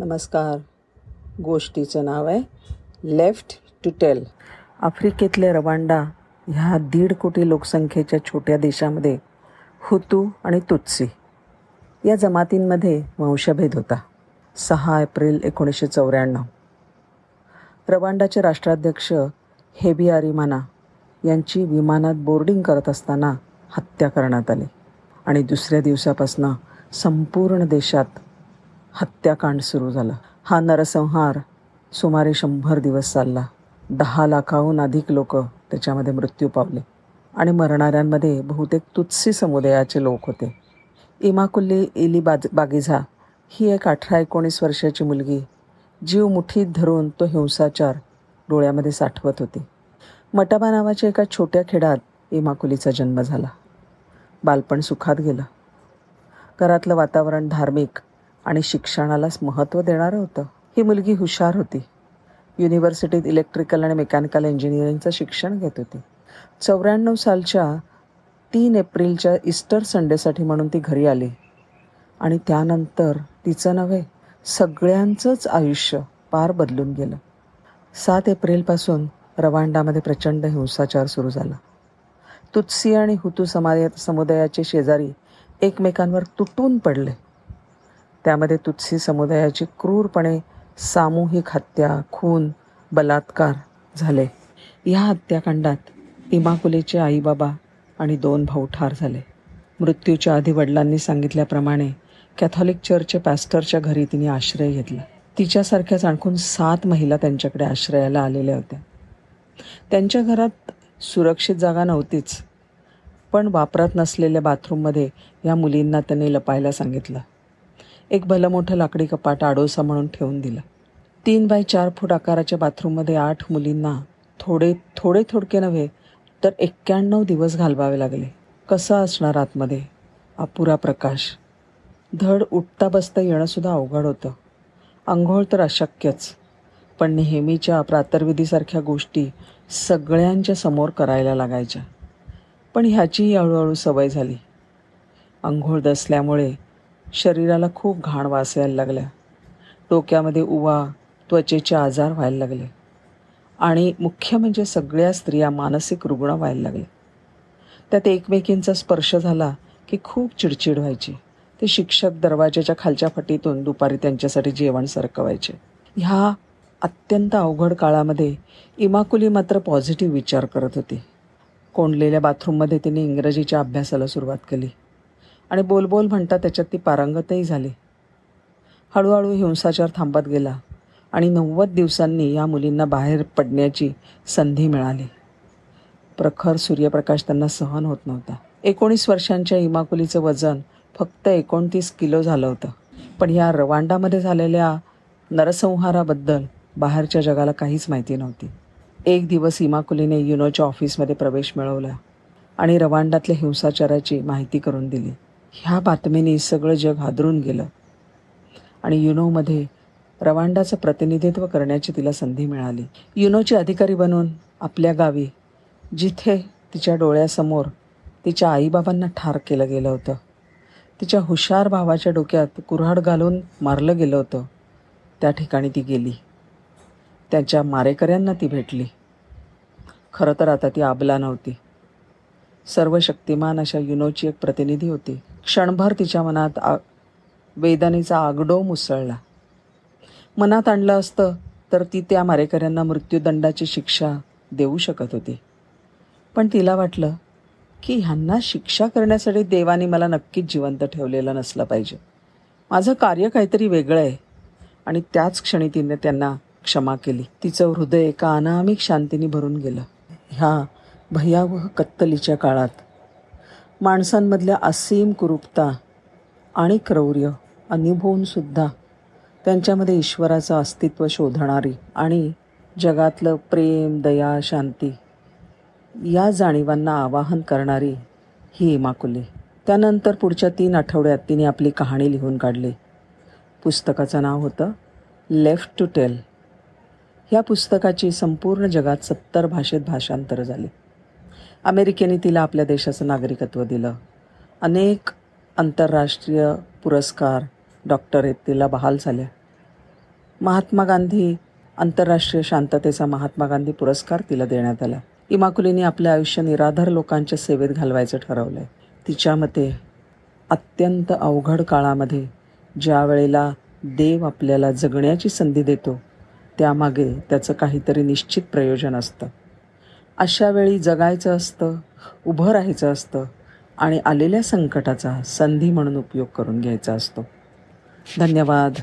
नमस्कार. गोष्टीचं नाव आहे लेफ्ट टू टेल आफ्रिकेतले रवांडा ह्या दीड कोटी लोकसंख्येच्या छोट्या देशामध्ये हुतू आणि तुत्सी या जमातींमध्ये वंशभेद होता. सहा एप्रिल एकोणीसशे चौऱ्याण्णव. रवांडाचे राष्ट्राध्यक्ष हेबी आरिमाना यांची विमानात बोर्डिंग करत असताना हत्या करण्यात आली आणि दुसऱ्या दिवसापासून संपूर्ण देशात हत्याकांड सुरू झाला. हा नरसंहार सुमारे शंभर दिवस चालला. दहा लाखाहून अधिक लोक त्याच्यामध्ये मृत्यू पावले आणि मरणाऱ्यांमध्ये बहुतेक तुत्सी समुदायाचे लोक होते. इमाकुल्ली इली बाज बागिझा ही एक अठरा एकोणीस वर्षाची मुलगी जीव मुठीत धरून तो हिंसाचार डोळ्यामध्ये साठवत होती. मटाबा नावाच्या एका छोट्या खेड्यात इमाकुलीचा जन्म झाला. बालपण सुखात गेलं. घरातलं वातावरण धार्मिक आणि शिक्षणालाच महत्त्व देणारं होतं. ही मुलगी हुशार होती. युनिव्हर्सिटीत इलेक्ट्रिकल आणि मेकॅनिकल इंजिनिअरिंगचं शिक्षण घेत होती. चौऱ्याण्णव सालच्या तीन एप्रिलच्या इस्टर संडेसाठी म्हणून ती घरी आली. आणि त्यानंतर तिचं नव्हे सगळ्यांचंच आयुष्य पार बदलून गेलं. सात एप्रिलपासून रवांडामध्ये प्रचंड हिंसाचार सुरू झाला. तुत्सी आणि हुतू समाज समुदायाचे शेजारी एकमेकांवर तुटून पडले. त्यामध्ये तुत्सी समुदायाची क्रूरपणे सामूहिक हत्या खून बलात्कार झाले. या हत्याकांडात इमाकुलेचे आईबाबा आणि दोन भाऊ ठार झाले. मृत्यूच्या आधी वडिलांनी सांगितल्याप्रमाणे कॅथॉलिक चर्चच्या पॅस्टरच्या घरी तिने आश्रय घेतला. तिच्यासारख्याच आणखून सात महिला त्यांच्याकडे आश्रयाला आलेल्या होत्या. त्यांच्या घरात सुरक्षित जागा नव्हतीच पण वापरत नसलेल्या बाथरूममध्ये या मुलींना त्यांनी लपायला सांगितलं. एक भलं मोठं लाकडी कपाट आडोसा म्हणून ठेवून दिलं. तीन बाय चार फूट आकाराच्या बाथरूममध्ये आठ मुलींना थोडे थोडे थोडके नव्हे तर एक्क्याण्णव दिवस घालवावे लागले. कसं असणार आतमध्ये? अपुरा प्रकाश. धड उठता बसता येणंसुद्धा अवघड होतं. आंघोळ तर अशक्यच पण नेहमीच्या प्रातर्विधीसारख्या गोष्टी सगळ्यांच्या समोर करायला लागायच्या. पण ह्याचीही हळूहळू सवय झाली. आंघोळ दसल्यामुळे शरीराला खूप घाण वास यायला लागल्या डोक्यामध्ये उवा त्वचेचे आजार व्हायला लागले. आणि मुख्य म्हणजे सगळ्या स्त्रिया मानसिक रुग्ण व्हायला लागले. त्यात एकमेकींचा स्पर्श झाला की खूप चिडचिड व्हायची. ते शिक्षक दरवाजाच्या खालच्या फटीतून दुपारी त्यांच्यासाठी जेवण सरकवायचे. ह्या अत्यंत अवघड काळामध्ये इमाकुली मात्र पॉझिटिव्ह विचार करत होती. कोंडलेल्या बाथरूममध्ये तिने इंग्रजीच्या अभ्यासाला सुरुवात केली. आणि बोलबोल म्हणता त्याच्यात ती पारंगतही झाली. हळूहळू हिंसाचार थांबत गेला आणि नव्वद दिवसांनी या मुलींना बाहेर पडण्याची संधी मिळाली. प्रखर सूर्यप्रकाश त्यांना सहन होत नव्हता. एकोणीस वर्षांच्या इमाकुलीचं वजन फक्त एकोणतीस किलो झालं होतं. पण या रवांडामध्ये झालेल्या नरसंहाराबद्दल बाहेरच्या जगाला काहीच माहिती नव्हती. एक दिवस इमाकुलीने युनोच्या ऑफिसमध्ये प्रवेश मिळवला आणि रवांडातल्या हिंसाचाराची माहिती करून दिली. ह्या बातमीने सगळं जग हादरून गेलं. आणि युनोमध्ये रवांडाचं प्रतिनिधित्व करण्याची तिला संधी मिळाली. युनोची अधिकारी बनून आपल्या गावी जिथे तिच्या डोळ्यासमोर तिच्या आईबाबांना ठार केलं गेलं होतं. तिच्या हुशार भावाच्या डोक्यात कुऱ्हाड घालून मारलं गेलं होतं. त्या ठिकाणी ती गेली. त्यांच्या मारेकऱ्यांना ती भेटली. खरं तर आता ती आबला नव्हती. सर्व शक्तिमान अशा युनोची एक प्रतिनिधी होती. क्षणभर तिच्या मनात आ वेदनेचा आगडो मुसळला मनात आणलं असतं तर ती त्या मारेकऱ्यांना मृत्यूदंडाची शिक्षा देऊ शकत होती. पण तिला वाटलं की ह्यांना शिक्षा करण्यासाठी देवाने मला नक्कीच जिवंत ठेवलेलं नसलं पाहिजे. माझं कार्य काहीतरी वेगळं आहे. आणि त्याच क्षणी तिने त्यांना क्षमा केली. तिचं हृदय एका अनामिक शांतीने भरून गेलं. ह्या भयावह कत्तलीच्या काळात माणसांमधल्या असीम कुरूपता आणि क्रौर्य अनुभवूनसुद्धा त्यांच्यामध्ये ईश्वराचं अस्तित्व शोधणारी आणि जगातलं प्रेम दया शांती या जाणीवांना आवाहन करणारी ही इमाकुली. त्यानंतर पुढच्या तीन आठवड्यात तिने आपली कहाणी लिहून काढली. पुस्तकाचं नाव होतं लेफ्ट टू टेल ह्या पुस्तकाची संपूर्ण जगात सत्तर भाषेत भाषांतर झाली. अमेरिकेने तिला आपल्या देशाचं नागरिकत्व दिलं. अनेक आंतरराष्ट्रीय पुरस्कार डॉक्टरेट तिला बहाल झाल्या महात्मा गांधी आंतरराष्ट्रीय शांततेचा महात्मा गांधी पुरस्कार तिला देण्यात आला. इमाकुलीने आपलं आयुष्य निराधार लोकांच्या सेवेत घालवायचं ठरवलंय. तिच्या मते अत्यंत अवघड काळामध्ये ज्या वेळेला देव आपल्याला जगण्याची संधी देतो त्यामागे त्याचं काहीतरी निश्चित प्रयोजन असतं. अशा वेळी जगायचं असतं उभं राहायचं असतं आणि आलेल्या संकटाचा संधी म्हणून उपयोग करून घ्यायचा असतो. धन्यवाद.